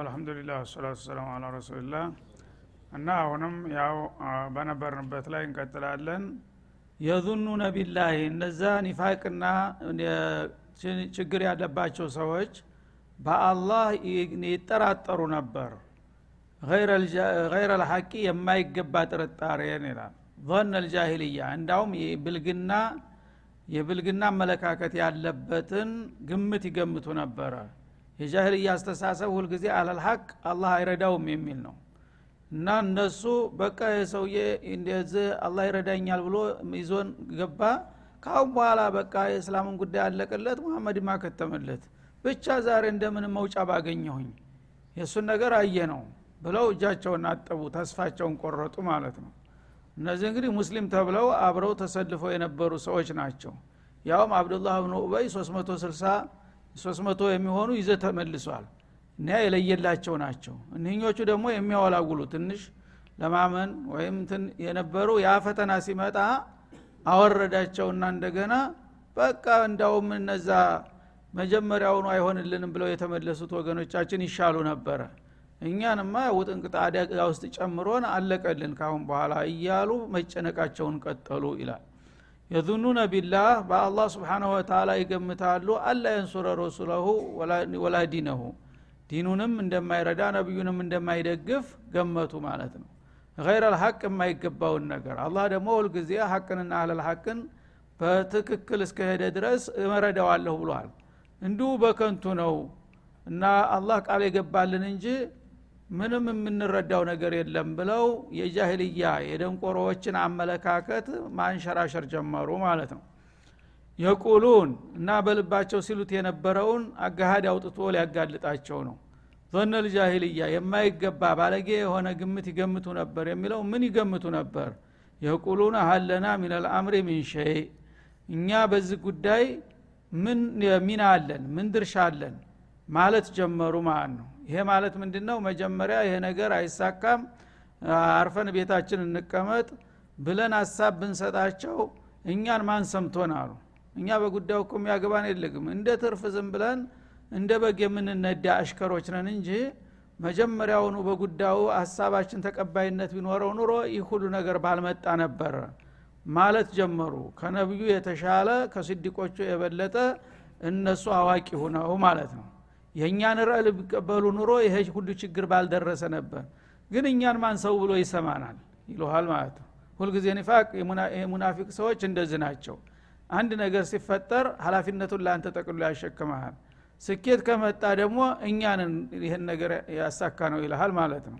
አልሐምዱሊላህ ወሰላቱ ሰላም አላ ረሱልላህ እና አሁንም ያው በነበርንበት ላይ እንቀጥላለን። የዙኑነ ቢላሂ እነዛ ኒፋቅና ችግር ያለባቸው ሰዎች በአላህ ይጠራጠሩ ነበር። ገይረ ልሐቂ የማይገባ ጥርጣሬን ይላል። ظن ልጃሂልያ እንዳውም የብልግና የብልግና አመለካከት ያለበትን ግምት ይገምቱ ነበረ የጃህልያ አስተሳሰብ ሁልጊዜ አለልሐቅ አላህ አይረዳውም የሚል ነው። እና እነሱ በቃ የሰውዬ እንደዚህ አላህ ይረዳኛል ብሎ ይዞን ገባ። ካሁን በኋላ በቃ የእስላምን ጉዳይ አለቀለት መሐመድ ማከተመለት። ብቻ ዛሬ እንደምን መውጫ ባገኘሁኝ? የእሱን ነገር አየ ነው ብለው እጃቸውን አጠቡ ተስፋቸውን ቆረጡ ማለት ነው። እነዚህ እንግዲህ ሙስሊም ተብለው አብረው ተሰልፈው የነበሩ ሰዎች ናቸው። ያውም አብዱላህ ብኑ ኡበይ 360 300 የሚሆኑ ይዘ ተመልሷል። እና የለየላቸው ናቸው። እኒኞቹ ደግሞ የሚያወላውሉ ትንሽ ለማመን ወይም የነበሩ ያ ፈተና ሲመጣ አወረዳቸውና እንደገና በቃ እንዳውም እነዛ መጀመሪያውኑ አይሆንልንም ብለው የተመለሱት ወገኖቻችን ይሻሉ ነበረ። እኛንማ ውጥንቅጥ አደጋ ውስጥ ጨምሮን አለቀልን ካሁን በኋላ እያሉ መጨነቃቸውን ቀጠሉ ይላል የዙኑነ ቢላህ በአላህ ስብሓናሁ ወተላ ይገምታሉ። አላ የንሱረ ረሱለሁ ወላ ዲነሁ። ዲኑንም እንደማይረዳ ነቢዩንም እንደማይደግፍ ገመቱ ማለት ነው። ገይረ ልሐቅ የማይገባውን ነገር። አላህ ደግሞ ሁልጊዜ ሐቅንና አህለል ሐቅን በትክክል እስከሄደ ድረስ እመረዳዋለሁ ብሏል። እንዲሁ በከንቱ ነው እና አላህ ቃል የገባልን እንጂ ምንም የምንረዳው ነገር የለም ብለው የጃህልያ የደንቆሮዎችን አመለካከት ማንሸራሸር ጀመሩ ማለት ነው። የቁሉን እና በልባቸው ሲሉት የነበረውን አጋሃድ አውጥቶ ሊያጋልጣቸው ነው። ዞነ ልጃሂልያ የማይገባ ባለጌ የሆነ ግምት ይገምቱ ነበር የሚለው ምን ይገምቱ ነበር? የቁሉን ሀለና ሚን አልአምሪ ሚን ሸይ። እኛ በዚህ ጉዳይ ምን ሚና አለን? ምን ድርሻ አለን? ማለት ጀመሩ ማለት ነው ይሄ ማለት ምንድን ነው መጀመሪያ ይሄ ነገር አይሳካም አርፈን ቤታችን እንቀመጥ ብለን ሀሳብ ብንሰጣቸው እኛን ማን ሰምቶን አሉ። እኛ በጉዳዩ እኮ የሚያገባን የለግም እንደ ትርፍ ዝም ብለን እንደ በግ የምንነዳ አሽከሮች ነን እንጂ መጀመሪያውኑ በጉዳዩ ሀሳባችን ተቀባይነት ቢኖረው ኑሮ ይህ ሁሉ ነገር ባልመጣ ነበረ ማለት ጀመሩ። ከነቢዩ የተሻለ ከስዲቆቹ የበለጠ እነሱ አዋቂ ሁነው ማለት ነው የእኛን ርዕል ቢቀበሉ ኑሮ ይሄ ሁሉ ችግር ባልደረሰ ነበር። ግን እኛን ማን ሰው ብሎ ይሰማናል? ይለሃል ማለት ነው። ሁልጊዜ ኒፋቅ የሙናፊቅ ሰዎች እንደዚህ ናቸው። አንድ ነገር ሲፈጠር ሀላፊነቱን ለአንተ ጠቅሎ ያሸክመሃል። ስኬት ከመጣ ደግሞ እኛንን ይህን ነገር ያሳካ ነው ይልሃል ማለት ነው።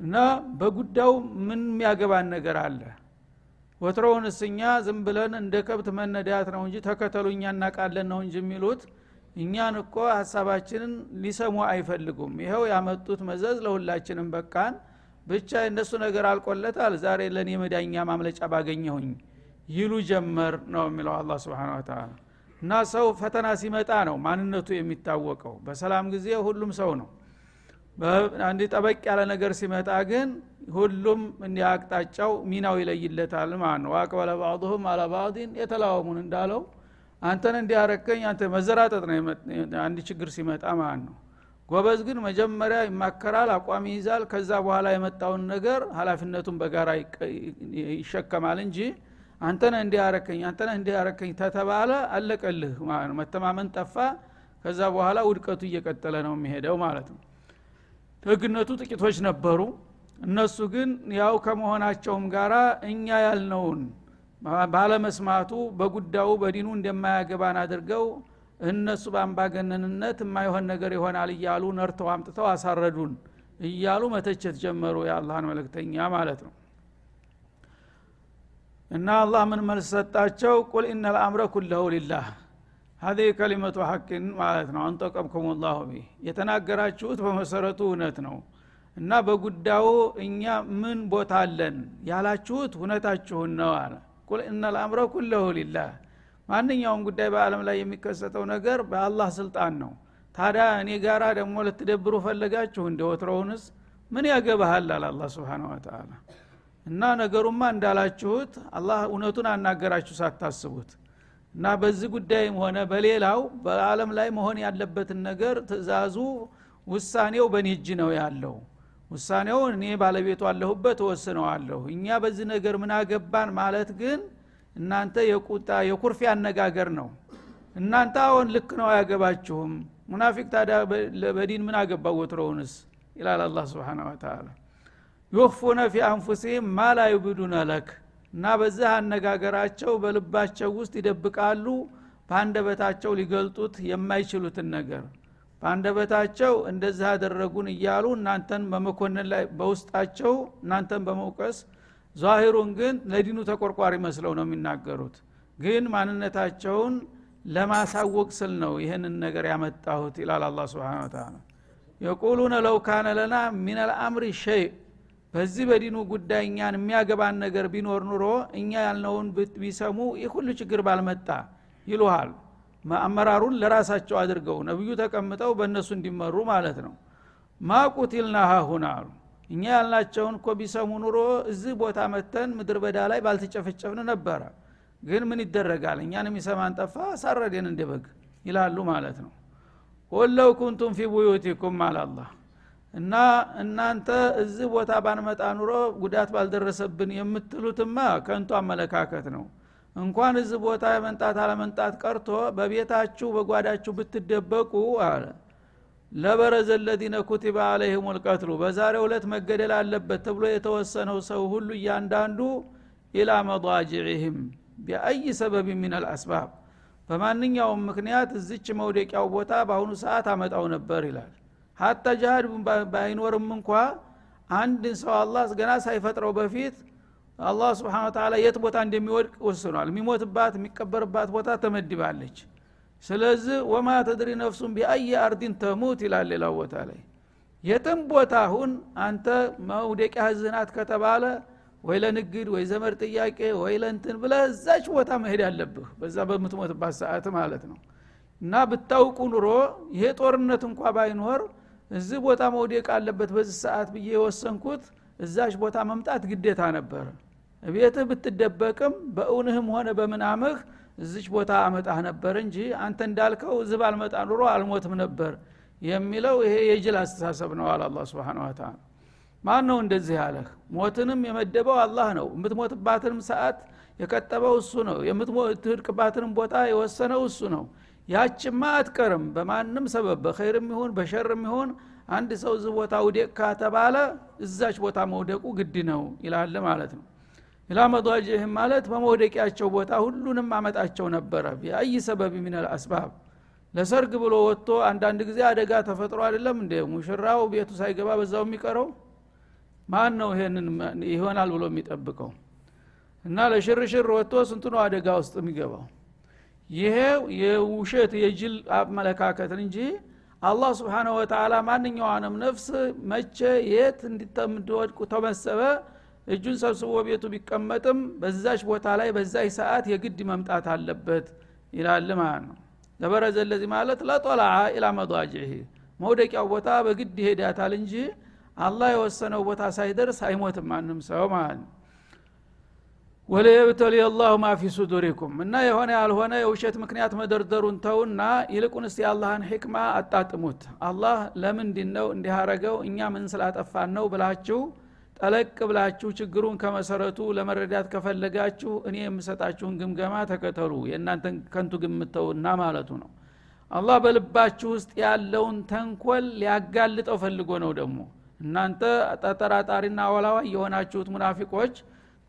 እና በጉዳዩ ምን የሚያገባን ነገር አለ? ወትሮውንስ እኛ ዝም ብለን እንደ ከብት መነዳት ነው እንጂ ተከተሉ እኛ እናቃለን ነው እንጂ የሚሉት እኛን እኮ ሀሳባችንን ሊሰሙ አይፈልጉም። ይኸው ያመጡት መዘዝ ለሁላችንም በቃን። ብቻ እነሱ ነገር አልቆለታል። ዛሬ ለእኔ መዳኛ ማምለጫ ባገኘሁኝ ይሉ ጀመር ነው የሚለው አላ ስብን ተላ እና ሰው ፈተና ሲመጣ ነው ማንነቱ የሚታወቀው። በሰላም ጊዜ ሁሉም ሰው ነው። አንድ ጠበቅ ያለ ነገር ሲመጣ ግን ሁሉም አቅጣጫው ሚናው ይለይለታል ማለት ነው። ዋቅበለ ባዕضሁም አላ ባዕድን የተላወሙን እንዳለው አንተን እንዲያረከኝ አንተ መዘራጠጥ ነው አንድ ችግር ሲመጣ ማለት ነው። ጎበዝ ግን መጀመሪያ ይማከራል አቋም ይይዛል። ከዛ በኋላ የመጣውን ነገር ሀላፊነቱን በጋራ ይሸከማል እንጂ አንተነ እንዲያረከኝ አንተነ እንዲያረከኝ ተተባለ አለቀልህ መተማመን ጠፋ። ከዛ በኋላ ውድቀቱ እየቀጠለ ነው የሚሄደው ማለት ነው። ደግነቱ ጥቂቶች ነበሩ። እነሱ ግን ያው ከመሆናቸውም ጋራ እኛ ያልነውን ባለመስማቱ በጉዳዩ በዲኑ እንደማያገባን አድርገው እነሱ በአምባገነንነት የማይሆን ነገር ይሆናል እያሉ ነርተው አምጥተው አሳረዱን እያሉ መተቸት ጀመሩ የአላህን መለክተኛ ማለት ነው። እና አላህ ምን መልስ ሰጣቸው? ቁል ኢነ ልአምረ ኩለሁ ሊላህ። ሀዚህ ከሊመቱ ሐቅን ማለት ነው። አንጠቀምኩም ላሁ ቢህ የተናገራችሁት በመሰረቱ እውነት ነው። እና በጉዳዩ እኛ ምን ቦታ አለን? ያላችሁት እውነታችሁን ነው አለ ቁል እነ ልአምረ ኩለሁ ሊላህ። ማንኛውም ጉዳይ በአለም ላይ የሚከሰተው ነገር በአላህ ስልጣን ነው። ታዲያ እኔ ጋራ ደግሞ ልትደብሩ ፈለጋችሁ? እንደ ወትሮውንስ ምን ያገባሃል? አለ አላ ስብን ወተላ እና ነገሩማ እንዳላችሁት አላህ እውነቱን አናገራችሁ ሳታስቡት። እና በዚህ ጉዳይም ሆነ በሌላው በአለም ላይ መሆን ያለበትን ነገር ትእዛዙ ውሳኔው በእኔ እጅ ነው ያለው ውሳኔውን እኔ ባለቤቱ አለሁበት እወስነዋለሁ። እኛ በዚህ ነገር ምን አገባን ማለት ግን እናንተ የቁጣ የኩርፊ አነጋገር ነው። እናንተ አሁን ልክ ነው አያገባችሁም። ሙናፊቅ ታዲያ በዲን ምን አገባው ወትሮውንስ? ይላል አላ ስብን ወተላ ዩኽፉነ ፊ አንፉሲህም ማ ዩብዱነ ለክ። እና በዚህ አነጋገራቸው በልባቸው ውስጥ ይደብቃሉ በአንደበታቸው ሊገልጡት የማይችሉትን ነገር በአንደበታቸው እንደዚህ አደረጉን እያሉ እናንተን በመኮንን ላይ በውስጣቸው እናንተን በመውቀስ ዛሂሩን ግን ለዲኑ ተቆርቋሪ መስለው ነው የሚናገሩት። ግን ማንነታቸውን ለማሳወቅ ስል ነው ይህንን ነገር ያመጣሁት ይላል አላ ስብን ተላ የቁሉነ ለው ካነ ለና ሚን አልአምሪ ሸይ በዚህ በዲኑ ጉዳይ እኛን የሚያገባን ነገር ቢኖር ኑሮ እኛ ያልነውን ቢሰሙ ይህ ሁሉ ችግር ባልመጣ ይሉሃል አመራሩን ለራሳቸው አድርገው ነቢዩ ተቀምጠው በእነሱ እንዲመሩ ማለት ነው። ማቁቲልና ሀሁን አሉ። እኛ ያልናቸውን እኮ ቢሰሙ ኑሮ እዚህ ቦታ መተን ምድር በዳ ላይ ባልተጨፈጨፍን ነበረ። ግን ምን ይደረጋል? እኛን የሚሰማን ጠፋ ሳረዴን እንደ በግ ይላሉ ማለት ነው። ወለው ኩንቱም ፊ ቡዩቲኩም አላላህ እና እናንተ እዚህ ቦታ ባንመጣ ኑሮ ጉዳት ባልደረሰብን የምትሉትማ ከንቱ አመለካከት ነው እንኳን እዚህ ቦታ የመንጣት አለመንጣት ቀርቶ በቤታችሁ በጓዳችሁ ብትደበቁ አለ። ለበረዘ ለዚነ ኩቲበ አለይህም ልቀትሉ። በዛሬው ዕለት መገደል አለበት ተብሎ የተወሰነው ሰው ሁሉ እያንዳንዱ ኢላ መضጅዕህም ቢአይ ሰበብ ምን አልአስባብ። በማንኛውም ምክንያት እዚች መውደቂያው ቦታ በአሁኑ ሰዓት አመጣው ነበር ይላል። ሀታ ጃሃድ ባይኖርም እንኳ አንድን ሰው አላህ ገና ሳይፈጥረው በፊት አላህ ስብሓን ተላ የት ቦታ እንደሚወድቅ ወስኗል። የሚሞትባት የሚቀበርባት ቦታ ተመድባለች። ስለዚህ ወማ ተድሪ ነፍሱን ቢአይ አርዲን ተሙት ይላል ሌላው ቦታ ላይ። የትም ቦታ አሁን አንተ መውደቂያ ህዝናት ከተባለ ወይ ለንግድ ወይ ዘመድ ጥያቄ ወይ ለንትን ብለ እዛች ቦታ መሄድ አለብህ። በዛ በምትሞትባት ሰዓት ማለት ነው። እና ብታውቁ ኑሮ ይሄ ጦርነት እንኳ ባይኖር እዚህ ቦታ መውደቅ አለበት በዚህ ሰዓት ብዬ የወሰንኩት እዛች ቦታ መምጣት ግዴታ ነበር ቤትህ ብትደበቅም በእውንህም ሆነ በምናምህ እዚች ቦታ አመጣህ ነበር እንጂ አንተ እንዳልከው እዚህ ባልመጣ ኑሮ አልሞትም ነበር የሚለው ይሄ የጅል አስተሳሰብ ነው አለ አላ ስብን ወተላ ማን ነው እንደዚህ ያለህ? ሞትንም የመደበው አላህ ነው። የምትሞትባትንም ሰዓት የቀጠበው እሱ ነው። የምትወድቅባትንም ቦታ የወሰነው እሱ ነው። ያችማ አትቀርም። በማንም ሰበብ በኸይርም ይሁን በሸርም ይሁን አንድ ሰው እዚህ ቦታ ውደቅ ከተባለ እዛች ቦታ መውደቁ ግድ ነው ይላል ማለት ነው ኢላ መضጅህም ማለት በመውደቂያቸው ቦታ ሁሉንም አመጣቸው ነበረ። ቢአይ ሰበብ ሚነል አስባብ። ለሰርግ ብሎ ወጥቶ አንዳንድ ጊዜ አደጋ ተፈጥሮ አይደለም እንደ ሙሽራው ቤቱ ሳይገባ በዛው የሚቀረው? ማን ነው ይሄንን ይሆናል ብሎ የሚጠብቀው? እና ለሽርሽር ወጥቶ ስንቱ ነው አደጋ ውስጥ የሚገባው? ይሄ የውሸት የጅል አመለካከት እንጂ አላህ ስብሓነሁ ወተላ ማንኛዋንም ነፍስ መቼ የት እንድትወድቁ ተመሰበ እጁን ሰብስቦ ቤቱ ቢቀመጥም በዛች ቦታ ላይ በዛች ሰዓት የግድ መምጣት አለበት ይላል ማለት ነው። ለበረዘ ለዚህ ማለት ለጦላዓ ኢላ መضጅህ መውደቂያው ቦታ በግድ ይሄዳታል እንጂ አላህ የወሰነው ቦታ ሳይደርስ አይሞትም ማንም ሰው ማለት ነው። ወለየብተሊ አላሁ ሱዱሪኩም እና የሆነ ያልሆነ የውሸት ምክንያት መደርደሩን ተውና ይልቁንስ የአላህን ሕክማ አጣጥሙት። አላህ ለምንድን ነው እንዲህ እኛ ምን ስላጠፋን ነው ብላችሁ ጠለቅ ብላችሁ ችግሩን ከመሰረቱ ለመረዳት ከፈለጋችሁ እኔ የምሰጣችሁን ግምገማ ተከተሉ። የእናንተን ከንቱ ግምተውና ማለቱ ነው። አላህ በልባችሁ ውስጥ ያለውን ተንኮል ሊያጋልጠው ፈልጎ ነው ደግሞ። እናንተ ጠጠራጣሪና አወላዋይ የሆናችሁት ሙናፊቆች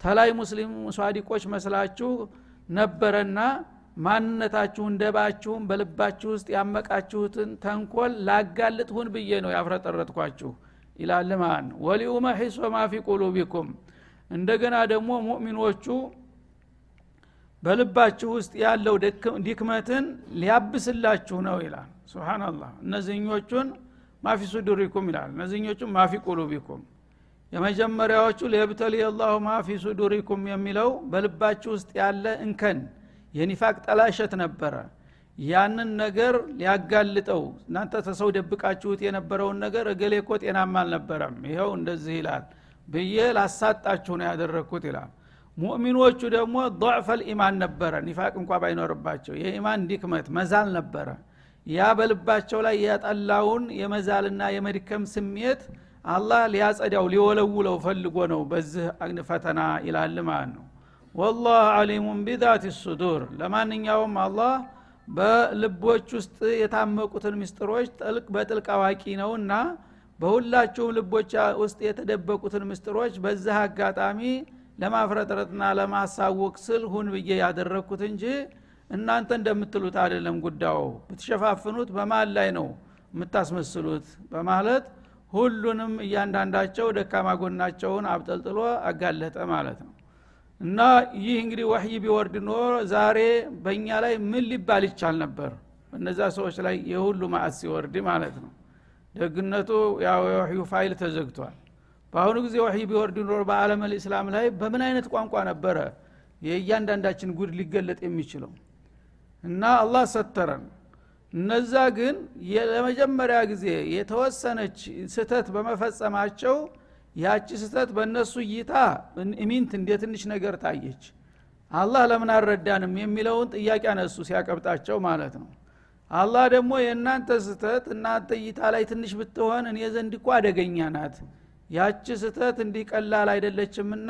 ተላይ ሙስሊም ሷዲቆች መስላችሁ ነበረና ማንነታችሁን ደባችሁን በልባችሁ ውስጥ ያመቃችሁትን ተንኮል ላጋልጥሁን ብዬ ነው ያፍረጠረጥኳችሁ ይላል ማለት ነው ወሊኡመሒስ ወማ ፊ ቁሉቢኩም። እንደገና ደግሞ ሙእሚኖቹ በልባችሁ ውስጥ ያለው ድክመትን ሊያብስላችሁ ነው ይላል። ስብናላህ እነዚህኞቹን ማፊ ሱዱሪኩም ይላል። እነዚህኞቹን ማፊ ቁሉቢኩም። የመጀመሪያዎቹ ሊየብተሊ አላሁ ማፊ ሱዱሪኩም የሚለው በልባችሁ ውስጥ ያለ እንከን የኒፋቅ ጠላሸት ነበረ ያንን ነገር ሊያጋልጠው እናንተ ተሰው ደብቃችሁት የነበረውን ነገር እገሌ እኮ ጤናማ አልነበረም ይኸው እንደዚህ ይላል ብዬ ላሳጣችሁ ነው ያደረግኩት ይላል። ሙእሚኖቹ ደግሞ ضዕፈ ልኢማን ነበረ ኒፋቅ እንኳ ባይኖርባቸው የኢማን ዲክመት መዛል ነበረ። ያ በልባቸው ላይ ያጠላውን የመዛልና የመድከም ስሜት አላህ ሊያጸዳው ሊወለውለው ፈልጎ ነው በዚህ ፈተና ይላል ማለት ነው። ወላህ አሊሙን ቢዛት ሱዱር ለማንኛውም አላህ በልቦች ውስጥ የታመቁትን ምስጢሮች ጥልቅ በጥልቅ አዋቂ ነውና በሁላችሁም ልቦች ውስጥ የተደበቁትን ምስጢሮች በዚህ አጋጣሚ ለማፍረጥረጥና ለማሳወቅ ስል ሁን ብዬ ያደረግኩት እንጂ እናንተ እንደምትሉት አይደለም ጉዳዩ። ብትሸፋፍኑት በማን ላይ ነው የምታስመስሉት? በማለት ሁሉንም እያንዳንዳቸው ደካማ ጎናቸውን አብጠልጥሎ አጋለጠ ማለት ነው እና ይህ እንግዲህ ወህይ ቢወርድ ኖሮ ዛሬ በእኛ ላይ ምን ሊባል ይቻል ነበር? በነዛ ሰዎች ላይ የሁሉ ማዕት ሲወርድ ማለት ነው። ደግነቱ ያው የወህዩ ፋይል ተዘግቷል። በአሁኑ ጊዜ ወህይ ቢወርድ ኖሮ በ عالم الإسلام ላይ በምን አይነት ቋንቋ ነበረ የእያንዳንዳችን ጉድ ሊገለጥ የሚችለው? እና አላህ ሰተረን። እነዛ ግን ለመጀመሪያ ጊዜ የተወሰነች ስተት በመፈጸማቸው ያቺ ስተት በእነሱ እይታ ኢሚንት እንደ ትንሽ ነገር ታየች? አላህ ለምን አልረዳንም የሚለውን ጥያቄ አነሱ ሲያቀብጣቸው ማለት ነው። አላህ ደግሞ የእናንተ ስተት እናንተ እይታ ላይ ትንሽ ብትሆን እኔ ዘንድ እኮ አደገኛ ናት። ያቺ ስተት እንዲህ ቀላል አይደለችምና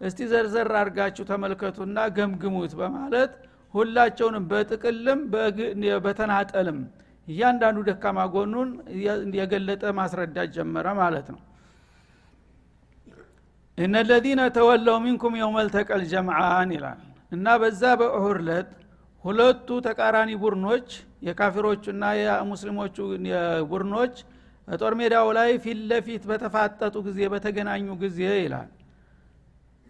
እስቲ ዘርዘር አድርጋችሁ ተመልከቱና ገምግሙት በማለት ሁላቸውንም በጥቅልም በተናጠልም እያንዳንዱ ደካማ ጎኑን የገለጠ ማስረዳት ጀመረ ማለት ነው እነ ተወለው ሚንኩም የውመልተቀል ጀምዓን ይላል። እና በዛ በእሁር ለት ሁለቱ ተቃራኒ ቡድኖች የካፊሮቹና የሙስሊሞቹ ቡድኖች ጦር ሜዳው ላይ ፊት ለፊት በተፋጠጡ ጊዜ በተገናኙ ጊዜ ይላል።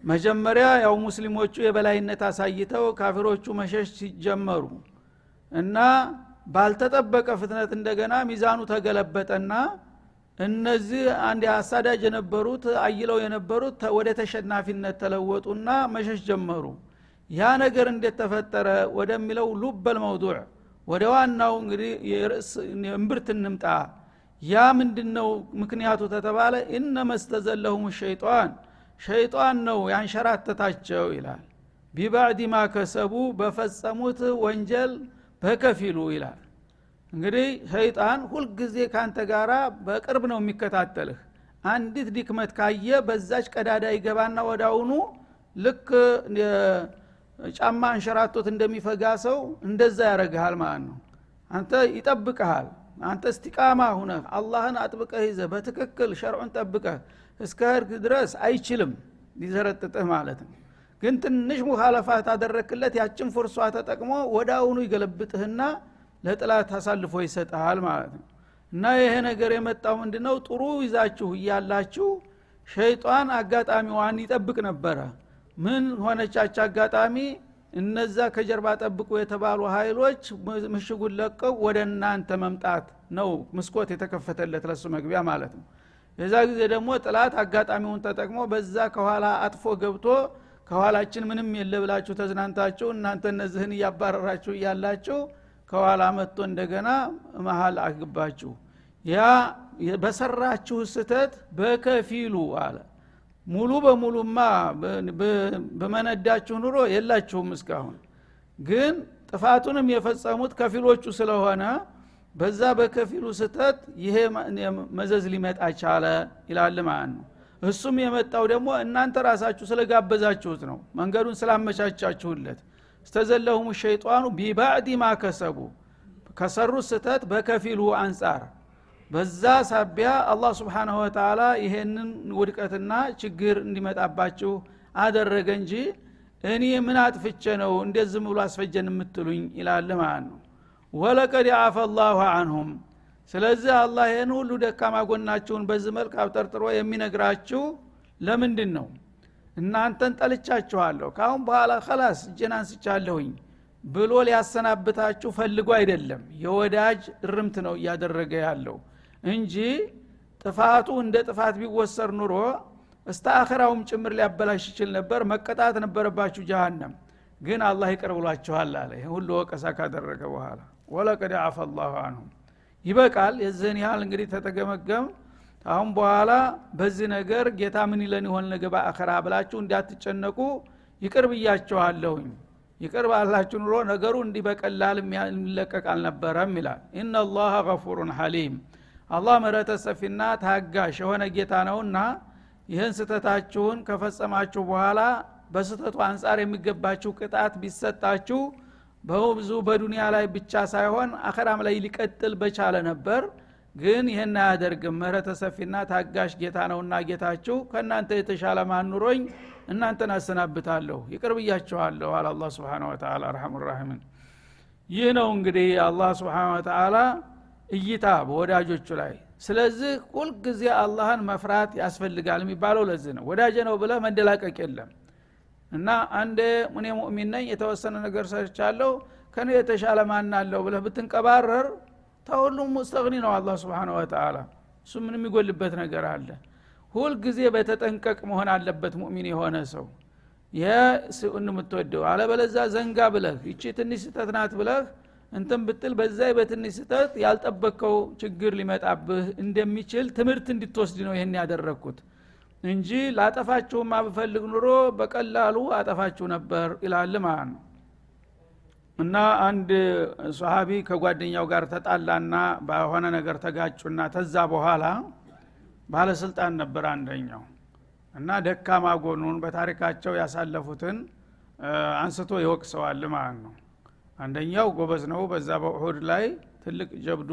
መጀመሪያ ያው ሙስሊሞቹ የበላይነት አሳይተው ካፊሮቹ መሸሽ ሲጀመሩ እና ባልተጠበቀ ፍጥነት እንደገና ሚዛኑ ተገለበጠና እነዚህ አንድ አሳዳጅ የነበሩት አይለው የነበሩት ወደ ተሸናፊነት ተለወጡና መሸሽ ጀመሩ። ያ ነገር እንዴት ተፈጠረ ወደሚለው ሉበል መውዱዕ ወደ ዋናው እንግዲህ እምብርት እንምጣ። ያ ምንድነው ምክንያቱ ተተባለ? እነመ ስተዘለሁም ሸይጣን ሸይጣን ነው ያንሸራተታቸው ይላል። ቢባዕድ ማ ከሰቡ በፈጸሙት ወንጀል በከፊሉ ይላል እንግዲህ ሸይጣን ሁልጊዜ ካንተ ጋራ በቅርብ ነው የሚከታተልህ። አንዲት ድክመት ካየ በዛች ቀዳዳ ይገባና ወዳውኑ ልክ ጫማ አንሸራቶት እንደሚፈጋ ሰው እንደዛ ያደረግሃል ማለት ነው። አንተ ይጠብቀሃል አንተ እስቲቃማ ሁነህ አላህን አጥብቀህ ይዘ በትክክል ሸርዑን ጠብቀህ እስከ ህርግ ድረስ አይችልም ሊዘረጥጥህ ማለት ነው። ግን ትንሽ ሙካለፋት አደረክለት ያችን ፍርሷ ተጠቅሞ አሁኑ ይገለብጥህና ለጥላት አሳልፎ ይሰጥሃል ማለት ነው። እና ይሄ ነገር የመጣው ምንድ ነው ጥሩ ይዛችሁ እያላችሁ ሸይጣን አጋጣሚዋን ይጠብቅ ነበረ። ምን ሆነቻች አጋጣሚ? እነዛ ከጀርባ ጠብቁ የተባሉ ኃይሎች ምሽጉን ለቀው ወደ እናንተ መምጣት ነው መስኮት የተከፈተለት ለሱ መግቢያ ማለት ነው። የዛ ጊዜ ደግሞ ጥላት አጋጣሚውን ተጠቅሞ በዛ ከኋላ አጥፎ ገብቶ ከኋላችን ምንም የለ ብላችሁ ተዝናንታችሁ እናንተ እነዚህን እያባረራችሁ እያላችሁ ከኋላ መጥቶ እንደገና መሀል አግባችሁ ያ በሰራችሁ ስተት በከፊሉ አለ። ሙሉ በሙሉማ በመነዳችሁ ኑሮ የላችሁም እስካሁን። ግን ጥፋቱንም የፈጸሙት ከፊሎቹ ስለሆነ በዛ በከፊሉ ስተት ይሄ መዘዝ ሊመጣ ቻለ ይላል ማለት ነው። እሱም የመጣው ደግሞ እናንተ ራሳችሁ ስለጋበዛችሁት ነው። መንገዱን ስላመቻቻችሁለት እስተዘለሁም ሸይጣኑ ቢባዕድ ማ ከሰቡ ከሰሩት ስተት በከፊሉ አንጻር። በዛ ሳቢያ አላህ ስብሓንሁ ወተላ ይሄንን ውድቀትና ችግር እንዲመጣባችሁ አደረገ እንጂ እኔ ምን አጥፍቼ ነው እንደዚህ ብሎ አስፈጀን የምትሉኝ ይላል ማለት ነው። ወለቀድ አፈ ላሁ አንሁም። ስለዚህ አላህ ይህን ሁሉ ደካማ ጎናችሁን በዚህ መልክ አብጠርጥሮ የሚነግራችሁ ለምንድን ነው እናንተን ጠልቻችኋለሁ። ካሁን በኋላ ከላስ እጄን አንስቻለሁኝ ብሎ ሊያሰናብታችሁ ፈልጎ አይደለም። የወዳጅ እርምት ነው እያደረገ ያለው እንጂ ጥፋቱ እንደ ጥፋት ቢወሰር ኑሮ እስተ አኸራውም ጭምር ሊያበላሽ ይችል ነበር። መቀጣት ነበረባችሁ ጀሃነም። ግን አላህ ይቅር ብሏችኋል አለ። ሁሉ ወቀሳ ካደረገ በኋላ። ወለቀድ አፈ ላሁ አንሁም ይበቃል። የዚህን ያህል እንግዲህ ተተገመገም አሁን በኋላ በዚህ ነገር ጌታ ምን ይለን ይሆን ነገ በአኸራ ብላችሁ እንዳትጨነቁ ይቅር ብያችኋለሁኝ። ይቅር ባላችሁ ኑሮ ነገሩ እንዲህ በቀላል የሚለቀቅ አልነበረም ይላል። ኢናላህ ገፉሩን ሐሊም። አላህ ምህረተ ሰፊና ታጋሽ የሆነ ጌታ ነውና ይህን ስተታችሁን ከፈጸማችሁ በኋላ በስተቱ አንጻር የሚገባችሁ ቅጣት ቢሰጣችሁ በብዙ በዱንያ ላይ ብቻ ሳይሆን አኸራም ላይ ሊቀጥል በቻለ ነበር ግን ይህን አያደርግም። ምህረተ ሰፊና ታጋሽ ጌታ ነውና ጌታችሁ ከእናንተ የተሻለ ማኑሮኝ እናንተን አሰናብታለሁ። ይቅር ብያችኋለሁ አለ አላ ስብን ወተላ አርሐሙ ራሒምን ይህ ነው እንግዲህ አላህ ስብሓን ወተላ እይታ በወዳጆቹ ላይ። ስለዚህ ሁልጊዜ አላህን መፍራት ያስፈልጋል የሚባለው ለዚህ ነው። ወዳጀ ነው ብለህ መደላቀቅ የለም። እና አንድ እኔ ሙእሚን ነኝ የተወሰነ ነገር ሰርቻለሁ ከኔ የተሻለ ማናለሁ ብለህ ብትንቀባረር ተሁሉም ሙስተግኒ ነው አላህ ስብሓን ወተላ እሱ ምን የሚጎልበት ነገር አለ። ሁልጊዜ በተጠንቀቅ መሆን አለበት ሙእሚን የሆነ ሰው። ስኡን የምትወደው። አለበለዛ ዘንጋ ብለህ ይቺ ትንሽ ስተት ናት ብለህ እንትን ብትል በዛ በትንሽ ስተት ያልጠበቀው ችግር ሊመጣብህ እንደሚችል ትምህርት እንድትወስድ ነው ይህን ያደረግኩት እንጂ ላጠፋችሁማ ብፈልግ ኑሮ በቀላሉ አጠፋችሁ ነበር ይላል ማለት ነው እና አንድ ሰሃቢ ከጓደኛው ጋር ተጣላና በሆነ ነገር ተጋጩና ተዛ በኋላ ባለስልጣን ነበር አንደኛው እና ደካማ ጎኑን በታሪካቸው ያሳለፉትን አንስቶ ይወቅሰዋል ማለት ነው። አንደኛው ጎበዝ ነው። በዛ በኡሁድ ላይ ትልቅ ጀብዱ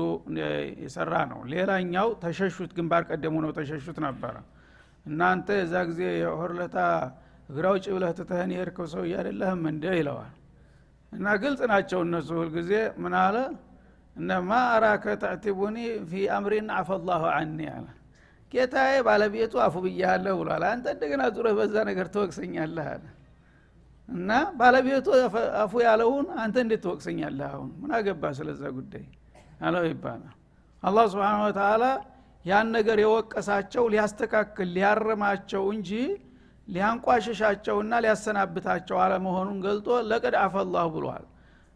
የሰራ ነው። ሌላኛው ተሸሹት ግንባር ቀደሙ ነው። ተሸሹት ነበረ። እናንተ የዛ ጊዜ የሆርለታ እግራው ጭ ብለህ ትተህን የሄድከው ሰው እያደለህም እንደ ይለዋል እና ግልጽ ናቸው እነሱ ሁልጊዜ ምን አለ? እነማ አራከ ተዕቲቡኒ ፊ አምሪን አፈላሁ አኒ አለ። ጌታዬ ባለቤቱ አፉ ብያለሁ ብሏል። አንተ እንደገና ዙረህ በዛ ነገር ትወቅሰኛለህ አለ። እና ባለቤቱ አፉ ያለውን አንተ እንዴት ትወቅሰኛለህ አሁን? ምን አገባ ስለዛ ጉዳይ? አለው ይባላል። አላህ ስብሓን ወተላ ያን ነገር የወቀሳቸው ሊያስተካክል ሊያርማቸው እንጂ ሊያንቋሽሻቸውና ሊያሰናብታቸው አለመሆኑን ገልጦ ለቀድ አፈላሁ ብሏል።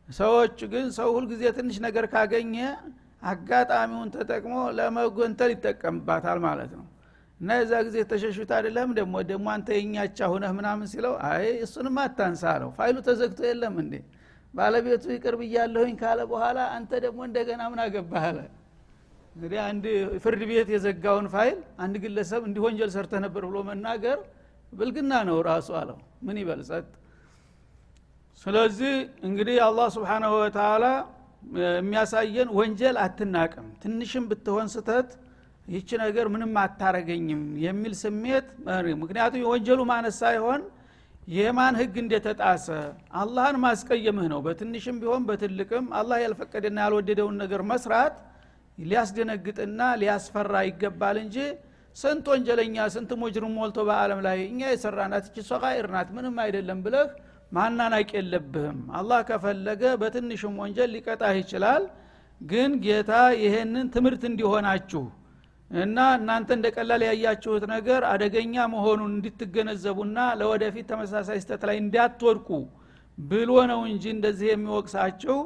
ሰዎች ግን ሰው ሁልጊዜ ትንሽ ነገር ካገኘ አጋጣሚውን ተጠቅሞ ለመጎንተል ይጠቀምባታል ማለት ነው። እና የዛ ጊዜ ተሸሹት አይደለም? ደግሞ ደግሞ አንተ የኛቻ ሁነህ ምናምን ሲለው አይ እሱንም አታንሳ አለው። ፋይሉ ተዘግቶ የለም እንዴ? ባለቤቱ ይቅር ብያለሁኝ ካለ በኋላ አንተ ደግሞ እንደገና ምን አገባህ አለ። እንግዲህ አንድ ፍርድ ቤት የዘጋውን ፋይል አንድ ግለሰብ እንዲህ ወንጀል ሰርተህ ነበር ብሎ መናገር ብልግና ነው ራሱ አለው። ምን ይበልጸት ስለዚህ እንግዲህ አላህ سبحانه وتعالى የሚያሳየን ወንጀል አትናቅም። ትንሽም ብትሆን ስተት ይቺ ነገር ምንም አታረገኝም የሚል ስሜት ምክንያቱም የወንጀሉ ማነስ ሳይሆን የማን ህግ እንደተጣሰ አላህን ማስቀየምህ ነው። በትንሽም ቢሆን በትልቅም አላህ ያልፈቀደና ያልወደደውን ነገር መስራት ሊያስደነግጥና ሊያስፈራ ይገባል እንጂ ስንት ወንጀለኛ ስንት ሙጅርም ሞልቶ በአለም ላይ እኛ የሰራናት እቺ ሰቃኢር ናት ምንም አይደለም ብለህ ማናናቅ የለብህም። አላህ ከፈለገ በትንሽም ወንጀል ሊቀጣህ ይችላል። ግን ጌታ ይሄንን ትምህርት እንዲሆናችሁ እና እናንተ እንደ ቀላል ያያችሁት ነገር አደገኛ መሆኑን እንድትገነዘቡና ለወደፊት ተመሳሳይ ስተት ላይ እንዳትወድቁ ብሎ ነው እንጂ እንደዚህ የሚወቅሳችሁ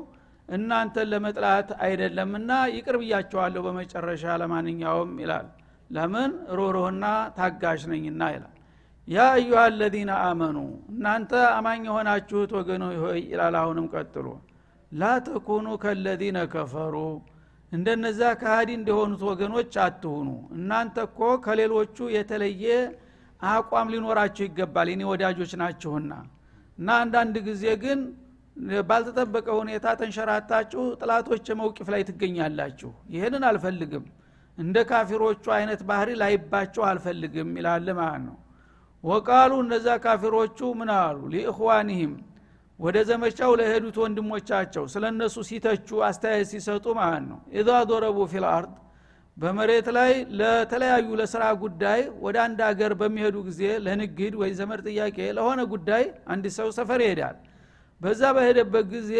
እናንተን ለመጥላት አይደለምና ይቅር ብያቸዋለሁ በመጨረሻ ለማንኛውም ይላል ለምን? ሮሮህና ታጋሽ ነኝና ይላል። ያ አዩሃ አለዚነ አመኑ እናንተ አማኝ የሆናችሁት ወገኖ ሆይ ይላል። አሁንም ቀጥሎ ላ ተኩኑ ከለዚነ ከፈሩ እንደነዛ ከሃዲ እንደሆኑት ወገኖች አትሁኑ። እናንተ እኮ ከሌሎቹ የተለየ አቋም ሊኖራችሁ ይገባል። የኔ ወዳጆች ናችሁና። እና አንዳንድ ጊዜ ግን ባልተጠበቀ ሁኔታ ተንሸራታችሁ ጥላቶች መውቂፍ ላይ ትገኛላችሁ። ይህንን አልፈልግም እንደ ካፊሮቹ አይነት ባህሪ ላይባቸው አልፈልግም ይላል ማለት ነው። ወቃሉ እነዛ ካፊሮቹ ምን አሉ? ሊእኽዋኒህም ወደ ዘመቻው ለሄዱት ወንድሞቻቸው ስለ እነሱ ሲተቹ አስተያየት ሲሰጡ ማለት ነው። إذا ضربوا في الأرض በመሬት ላይ ለተለያዩ ለስራ ጉዳይ ወደ አንድ ሀገር በሚሄዱ ጊዜ ለንግድ ወይ ዘመድ ጥያቄ ለሆነ ጉዳይ አንድ ሰው ሰፈር ይሄዳል። በዛ በሄደበት ጊዜ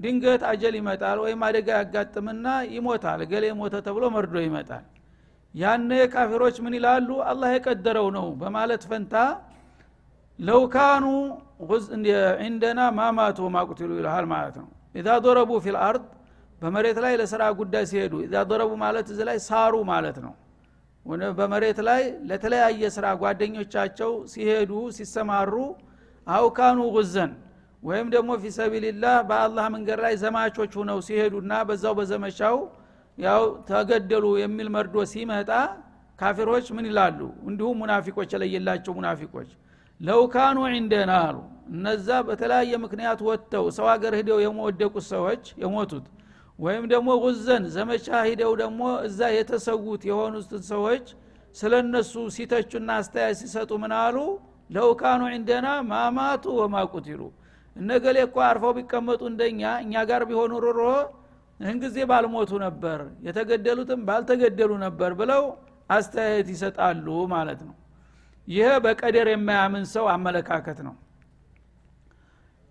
ድንገት አጀል ይመጣል ወይም አደጋ ያጋጥምና ይሞታል። እገሌ ሞተ ተብሎ መርዶ ይመጣል። ያነ ካፊሮች ምን ይላሉ? አላህ የቀደረው ነው በማለት ፈንታ لو كانوا عندنا ما ماتوا وما قتلوا ይልሃል ማለት ነው። إذا ضربوا في الأرض በመሬት ላይ ለስራ ጉዳይ ሲሄዱ إذا ضربوا ማለት እዚ ላይ ساروا ማለት ነው። በመሬት ላይ ለተለያየ ስራ ጓደኞቻቸው ሲሄዱ ሲሰማሩ أو كانوا غزى ወይም ደግሞ في سبيل الله በአላህ መንገድ ላይ ዘማቾች ሁነው ሲሄዱና በዛው በዘመቻው ያው ተገደሉ የሚል መርዶ ሲመጣ ካፊሮች ምን ይላሉ? እንዲሁም ሙናፊቆች የለየላቸው ሙናፊቆች ለውካኑ ዒንደና አሉ። እነዛ በተለያየ ምክንያት ወጥተው ሰው ሀገር ሂደው የመወደቁት ሰዎች የሞቱት ወይም ደግሞ ጉዘን ዘመቻ ሂደው ደግሞ እዛ የተሰዉት የሆኑትን ሰዎች ስለ እነሱ ሲተቹና አስተያየት ሲሰጡ ምን አሉ? ለውካኑ ዒንደና ማማቱ ወማቁቲሉ እነገሌ እኮ አርፈው ቢቀመጡ እንደኛ እኛ ጋር ቢሆኑ ሮሮ ይህን ጊዜ ባልሞቱ ነበር የተገደሉትም ባልተገደሉ ነበር ብለው አስተያየት ይሰጣሉ ማለት ነው። ይህ በቀደር የማያምን ሰው አመለካከት ነው።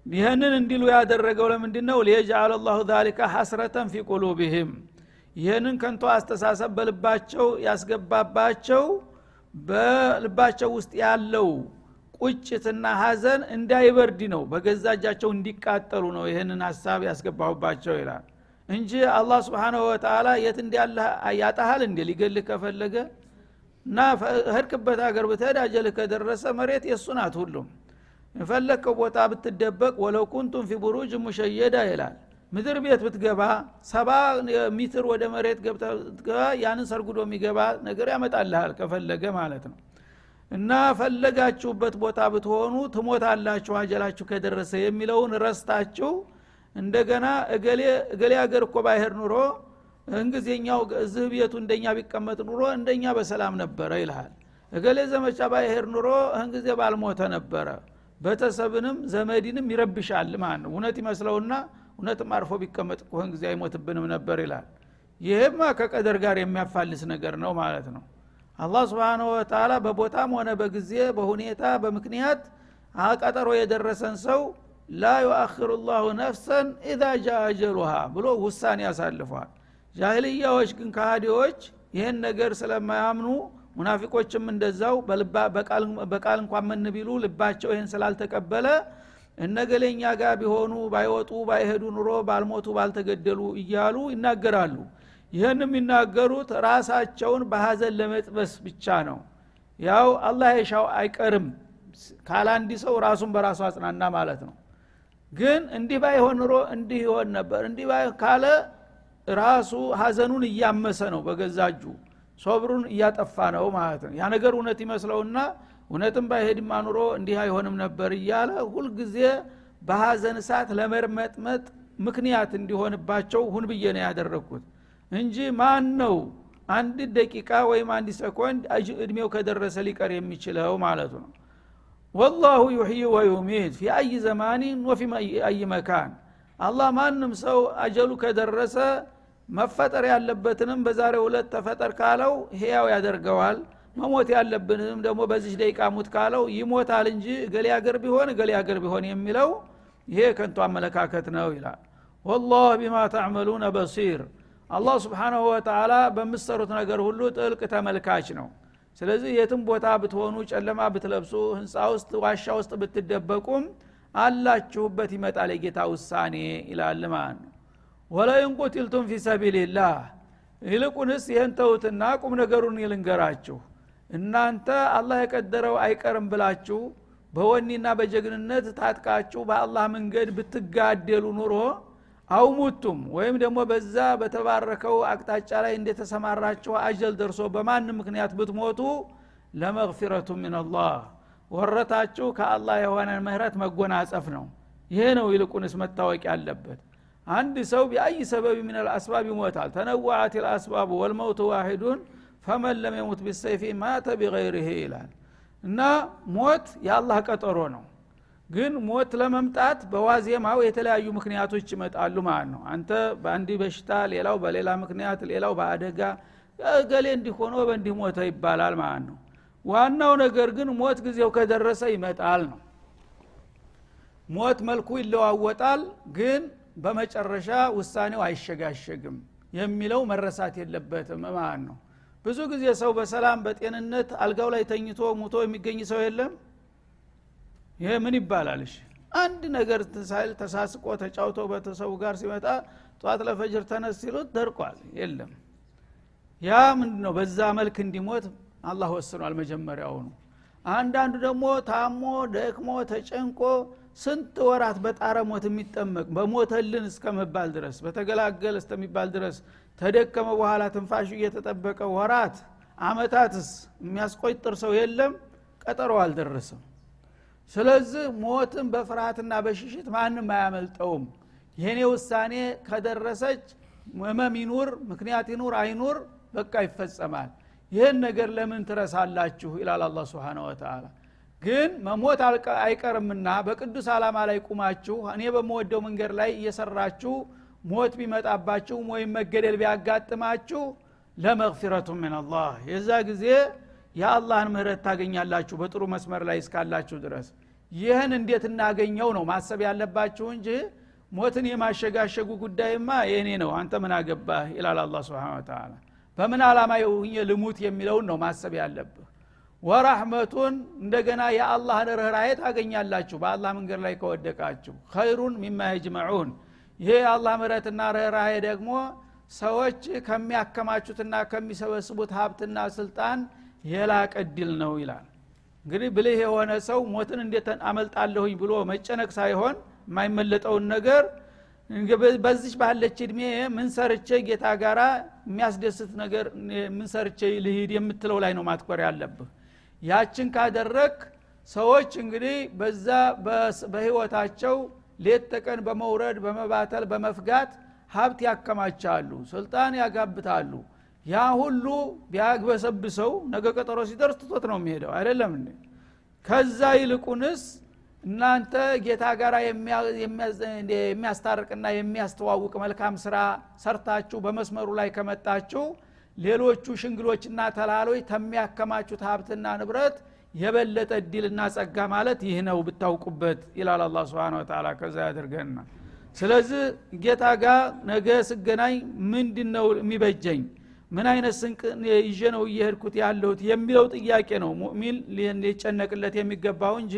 ይህንን እንዲሉ ያደረገው ለምንድ ነው ሊየጃአል ላሁ ዛሊከ ሐስረተን ፊ ቁሉብህም ይህንን ከንቶ አስተሳሰብ በልባቸው ያስገባባቸው በልባቸው ውስጥ ያለው ቁጭትና ሀዘን እንዳይበርድ ነው በገዛ እጃቸው እንዲቃጠሉ ነው ይህንን ሀሳብ ያስገባሁባቸው ይላል። እንጂ አላህ ስብሓንሁ ወተላ የት እንዲያለ ያጣሃል እንዲ ሊገልህ ከፈለገ እና ህድክበት ሀገር ብትሄድ አጀልህ ከደረሰ መሬት የእሱ ናት ሁሉም። የፈለግከው ቦታ ብትደበቅ ወለው ኩንቱም ፊ ሙሸየዳ ይላል። ምድር ቤት ብትገባ ሰባ ሜትር ወደ መሬት ገብተገባ ያንን ሰርጉዶ የሚገባ ነገር ያመጣልሃል ከፈለገ ማለት ነው እና ፈለጋችሁበት ቦታ ብትሆኑ ትሞታላችሁ አጀላችሁ ከደረሰ የሚለውን ረስታችሁ እንደገና እገሌ ሀገር እኮ ባይሄድ ኑሮ እንጊዜኛው እዚህ ቤቱ እንደኛ ቢቀመጥ ኑሮ እንደኛ በሰላም ነበረ ይልሃል። እገሌ ዘመቻ ባይሄድ ኑሮ እህን ባልሞተ ነበረ። ቤተሰብንም ዘመድንም ይረብሻል ማለት ነው። እውነት ይመስለውና እውነትም አርፎ ቢቀመጥ እኮህን ጊዜ አይሞትብንም ነበር ይላል ይህማ ከቀደር ጋር የሚያፋልስ ነገር ነው ማለት ነው አላህ ስብንሁ ወተላ በቦታም ሆነ በጊዜ በሁኔታ በምክንያት ቀጠሮ የደረሰን ሰው ላ ዩአክሩ ላሁ ነፍሰን ኢዛ ጃ ብሎ ውሳኔ ያሳልፏል ጃህልያዎች ግን ካሃዲዎች ይህን ነገር ስለማያምኑ ሙናፊቆችም እንደዛው በቃል እንኳን ምን ቢሉ ልባቸው ይህን ስላልተቀበለ እነገሌኛ ጋር ቢሆኑ ባይወጡ ባይሄዱ ኑሮ ባልሞቱ ባልተገደሉ እያሉ ይናገራሉ ይህን የሚናገሩት ራሳቸውን በሀዘን ለመጥበስ ብቻ ነው። ያው አላህ የሻው አይቀርም። ካላንዲ ሰው ራሱን በራሱ አጽናና ማለት ነው። ግን እንዲህ ባይሆን ኑሮ እንዲህ ይሆን ነበር። እንዲህ ካለ ራሱ ሀዘኑን እያመሰ ነው በገዛጁ ሶብሩን እያጠፋ ነው ማለት ነው። ያ ነገር እውነት ይመስለውና እውነትም ባይሄድማ ኑሮ እንዲህ አይሆንም ነበር እያለ ሁልጊዜ በሀዘን እሳት ለመርመጥመጥ ምክንያት እንዲሆንባቸው ሁን ብዬ ነው ያደረግኩት እንጂ ማን ነው አንድ ደቂቃ ወይም አንድ ሰኮንድ እድሜው ከደረሰ ሊቀር የሚችለው ማለቱ ነው። والله يحيي ويميت في أي زمان وفي أي مكان። አላህ ማንም ሰው አጀሉ ከደረሰ መፈጠር ያለበትንም በዛሬ ሁለት ተፈጠር ካለው ህያው ያደርገዋል። መሞት ያለብንም ደግሞ በዚህ ደቂቃ ሙት ካለው ይሞታል እንጂ እገሌ ሀገር ቢሆን እገሌ ሀገር ቢሆን የሚለው ይሄ ከንቱ አመለካከት ነው ይላል። ወላህ ቢማ ተዕመሉነ በሲር አላህ ስብሓናሁ ወተላ በምሰሩት ነገር ሁሉ ጥልቅ ተመልካች ነው። ስለዚህ የትም ቦታ ብትሆኑ ጨለማ ብትለብሱ ህንፃ ውስጥ ዋሻ ውስጥ ብትደበቁም አላችሁበት ይመጣል የጌታ ውሳኔ ይላል ማለት ነው። ወለይን ቁትልቱም ፊ ሰቢልላህ ይልቁንስ ይህን ተውትና ቁም ነገሩን ይልንገራችሁ እናንተ አላህ የቀደረው አይቀርም ብላችሁ በወኒና በጀግንነት ታጥቃችሁ በአላህ መንገድ ብትጋደሉ ኑሮ አውሙቱም ወይም ደግሞ በዛ በተባረከው አቅጣጫ ላይ እንደተሰማራችሁ አጀል ደርሶ በማን ምክንያት ብትሞቱ ለመግፊረቱ ሚንላህ ወረታችሁ ከአላህ የሆነ ምህረት መጎናጸፍ ነው። ይሄ ነው ይልቁንስ መታወቅ ያለበት። አንድ ሰው ቢአይ ሰበብ ምን አልአስባብ ይሞታል። ተነዋዓት ልአስባቡ ወልመውት ዋሂዱን ፈመን ለም የሙት ቢሰይፊ ማተ ቢገይርህ ይላል። እና ሞት የአላህ ቀጠሮ ነው ግን ሞት ለመምጣት በዋዜማው የተለያዩ ምክንያቶች ይመጣሉ ማለት ነው። አንተ በአንድ በሽታ ሌላው በሌላ ምክንያት ሌላው በአደጋ ገሌ እንዲሆኖ በእንዲህ ሞተ ይባላል ማለት ነው። ዋናው ነገር ግን ሞት ጊዜው ከደረሰ ይመጣል ነው። ሞት መልኩ ይለዋወጣል ግን በመጨረሻ ውሳኔው አይሸጋሸግም የሚለው መረሳት የለበትም ማለት ነው። ብዙ ጊዜ ሰው በሰላም በጤንነት አልጋው ላይ ተኝቶ ሙቶ የሚገኝ ሰው የለም ይሄ ምን ይባላል? አንድ ነገር ሳይል ተሳስቆ ተጫውቶ በተሰቡ ጋር ሲመጣ ጠዋት ለፈጅር ተነስ ሲሉት ደርቋል። የለም። ያ ምንድ ነው በዛ መልክ እንዲሞት አላህ ወስኗል መጀመሪያውኑ። አንዳንዱ ደግሞ ታሞ ደክሞ ተጨንቆ ስንት ወራት በጣረ ሞት የሚጠመቅ በሞተልን እስከመባል ድረስ በተገላገል እስከሚባል ድረስ ተደከመ በኋላ ትንፋሹ እየተጠበቀ ወራት አመታትስ የሚያስቆጥር ሰው የለም? ቀጠሮ አልደረሰም ስለዚህ ሞትን በፍርሃትና በሽሽት ማንም አያመልጠውም። የኔ ውሳኔ ከደረሰች ህመም ይኑር ምክንያት ይኑር አይኑር በቃ ይፈጸማል። ይህን ነገር ለምን ትረሳላችሁ? ይላል አላ ስብን ወተላ ግን መሞት አይቀርምና በቅዱስ ዓላማ ላይ ቁማችሁ እኔ በመወደው መንገድ ላይ እየሰራችሁ ሞት ቢመጣባችሁ ወይም መገደል ቢያጋጥማችሁ ለመግፊረቱ ምን አላህ። የዛ ጊዜ የአላህን ምህረት ታገኛላችሁ በጥሩ መስመር ላይ እስካላችሁ ድረስ። ይህን እንዴት እናገኘው ነው ማሰብ ያለባችሁ እንጂ ሞትን የማሸጋሸጉ ጉዳይማ የእኔ ነው አንተ ምን አገባህ ይላል አላ ስብን ተላ በምን ዓላማ የሁኘ ልሙት የሚለውን ነው ማሰብ ያለብህ። ወራህመቱን እንደገና የአላህን ርኅራዬ ታገኛላችሁ በአላህ መንገድ ላይ ከወደቃችሁ። ኸይሩን ሚማ የጅመዑን። ይሄ የአላህ ምረትና ርኅራዬ ደግሞ ሰዎች ከሚያከማቹትና ከሚሰበስቡት ሀብትና ስልጣን የላቀ ድል ነው ይላል። እንግዲህ ብልህ የሆነ ሰው ሞትን እንዴት አመልጣለሁኝ ብሎ መጨነቅ ሳይሆን የማይመለጠውን ነገር በዚች ባለች እድሜ ምን ሰርቼ ጌታ ጋራ የሚያስደስት ነገር ምን ልሂድ የምትለው ላይ ነው ማትኮር ያለብህ። ያችን ካደረግ ሰዎች እንግዲህ በዛ በህይወታቸው ሌት ተቀን በመውረድ በመባተል በመፍጋት ሀብት ያከማቻሉ ስልጣን ያጋብታሉ ያ ሁሉ ቢያግበሰብሰው ነገ ቀጠሮ ሲደርስ ትቶት ነው የሚሄደው። አይደለም ከዛ ይልቁንስ እናንተ ጌታ ጋር የሚያስታርቅና የሚያስተዋውቅ መልካም ስራ ሰርታችሁ በመስመሩ ላይ ከመጣችሁ ሌሎቹ ሽንግሎችና ተላሎች ተሚያከማቹት ሀብትና ንብረት የበለጠ እድልና ጸጋ ማለት ይህ ነው ብታውቁበት ይላል አላ ስብን ተላ ከዛ ያደርገና ስለዚህ ጌታ ጋር ነገ ስገናኝ ምንድን ነው የሚበጀኝ ምን አይነት ስንቅ ይዤ ነው እየሄድኩት ያለሁት የሚለው ጥያቄ ነው። ሙእሚን ሊጨነቅለት የሚገባው እንጂ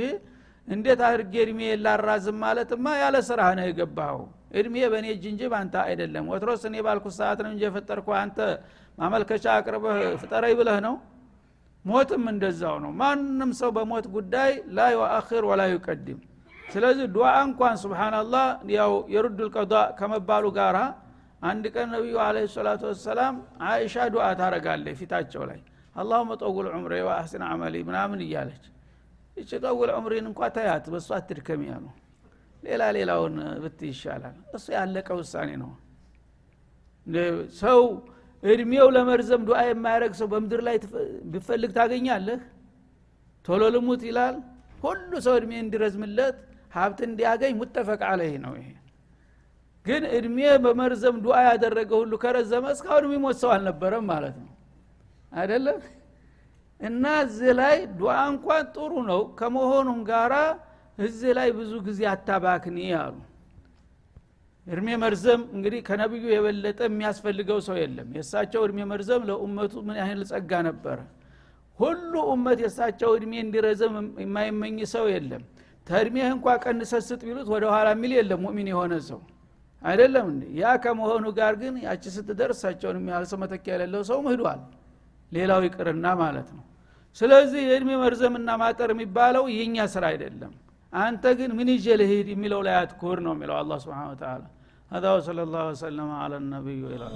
እንዴት አድርጌ እድሜ ላራዝም ማለትማ ያለ ስራ ነው የገባኸው? እድሜ በእኔ እጅ እንጂ በአንተ አይደለም። ወትሮስ እኔ ባልኩት ሰዓት ነው እንጂ የፈጠርኩ አንተ ማመልከቻ አቅርበህ ፍጠረኝ ብለህ ነው? ሞትም እንደዛው ነው። ማንም ሰው በሞት ጉዳይ ላ ዩአክር ወላ ዩቀድም። ስለዚህ ዱዓ እንኳን ስብናላህ ያው የሩድ ልቀዷ ከመባሉ ጋራ አንድ ቀን ነቢዩ አለ ሰላቱ ወሰላም አይሻ ዱዓ ታረጋለች ፊታቸው ላይ። አላሁመ ጠውል ዑምሬ ወአሕስን አመሊ ምናምን እያለች። እች ጠውል ዑምሪን እንኳ ተያት በእሱ አትድከም ያሉ። ሌላ ሌላውን ብት ይሻላል። እሱ ያለቀ ውሳኔ ነው። ሰው እድሜው ለመርዘም ዱዓ የማያደረግ ሰው በምድር ላይ ብፈልግ ታገኛለህ? ቶሎ ልሙት ይላል። ሁሉ ሰው እድሜ እንዲረዝምለት ሀብት እንዲያገኝ ሙተፈቅ አለህ ነው ይሄ ግን እድሜ በመርዘም ዱዓ ያደረገ ሁሉ ከረዘመ እስካሁን የሚሞት ሰው አልነበረም ማለት ነው። አይደለም? እና እዚህ ላይ ዱዓ እንኳን ጥሩ ነው። ከመሆኑም ጋራ እዚህ ላይ ብዙ ጊዜ አታባክኒ አሉ። እድሜ መርዘም እንግዲህ ከነቢዩ የበለጠ የሚያስፈልገው ሰው የለም። የእሳቸው እድሜ መርዘም ለኡመቱ ምን ያህል ጸጋ ነበረ? ሁሉ ኡመት የእሳቸው እድሜ እንዲረዘም የማይመኝ ሰው የለም። ተእድሜህ እንኳ ቀንሰስጥ ቢሉት ወደ ኋላ የሚል የለም ሙእሚን የሆነ ሰው አይደለም እንዴ ያ ከመሆኑ ጋር ግን ያቺ ስትደርስ እሳቸውን የሚያህል ሰው መተኪያ የሌለው ሰው ምህዷል ሌላው ይቅርና ማለት ነው ስለዚህ የእድሜ መርዘምና ማጠር የሚባለው የእኛ ስራ አይደለም አንተ ግን ምን ይዤ ልሂድ የሚለው ላይ አትኩር ነው የሚለው አላ ስብን ተላ هذا وصلى الله وسلم على النبي وإلى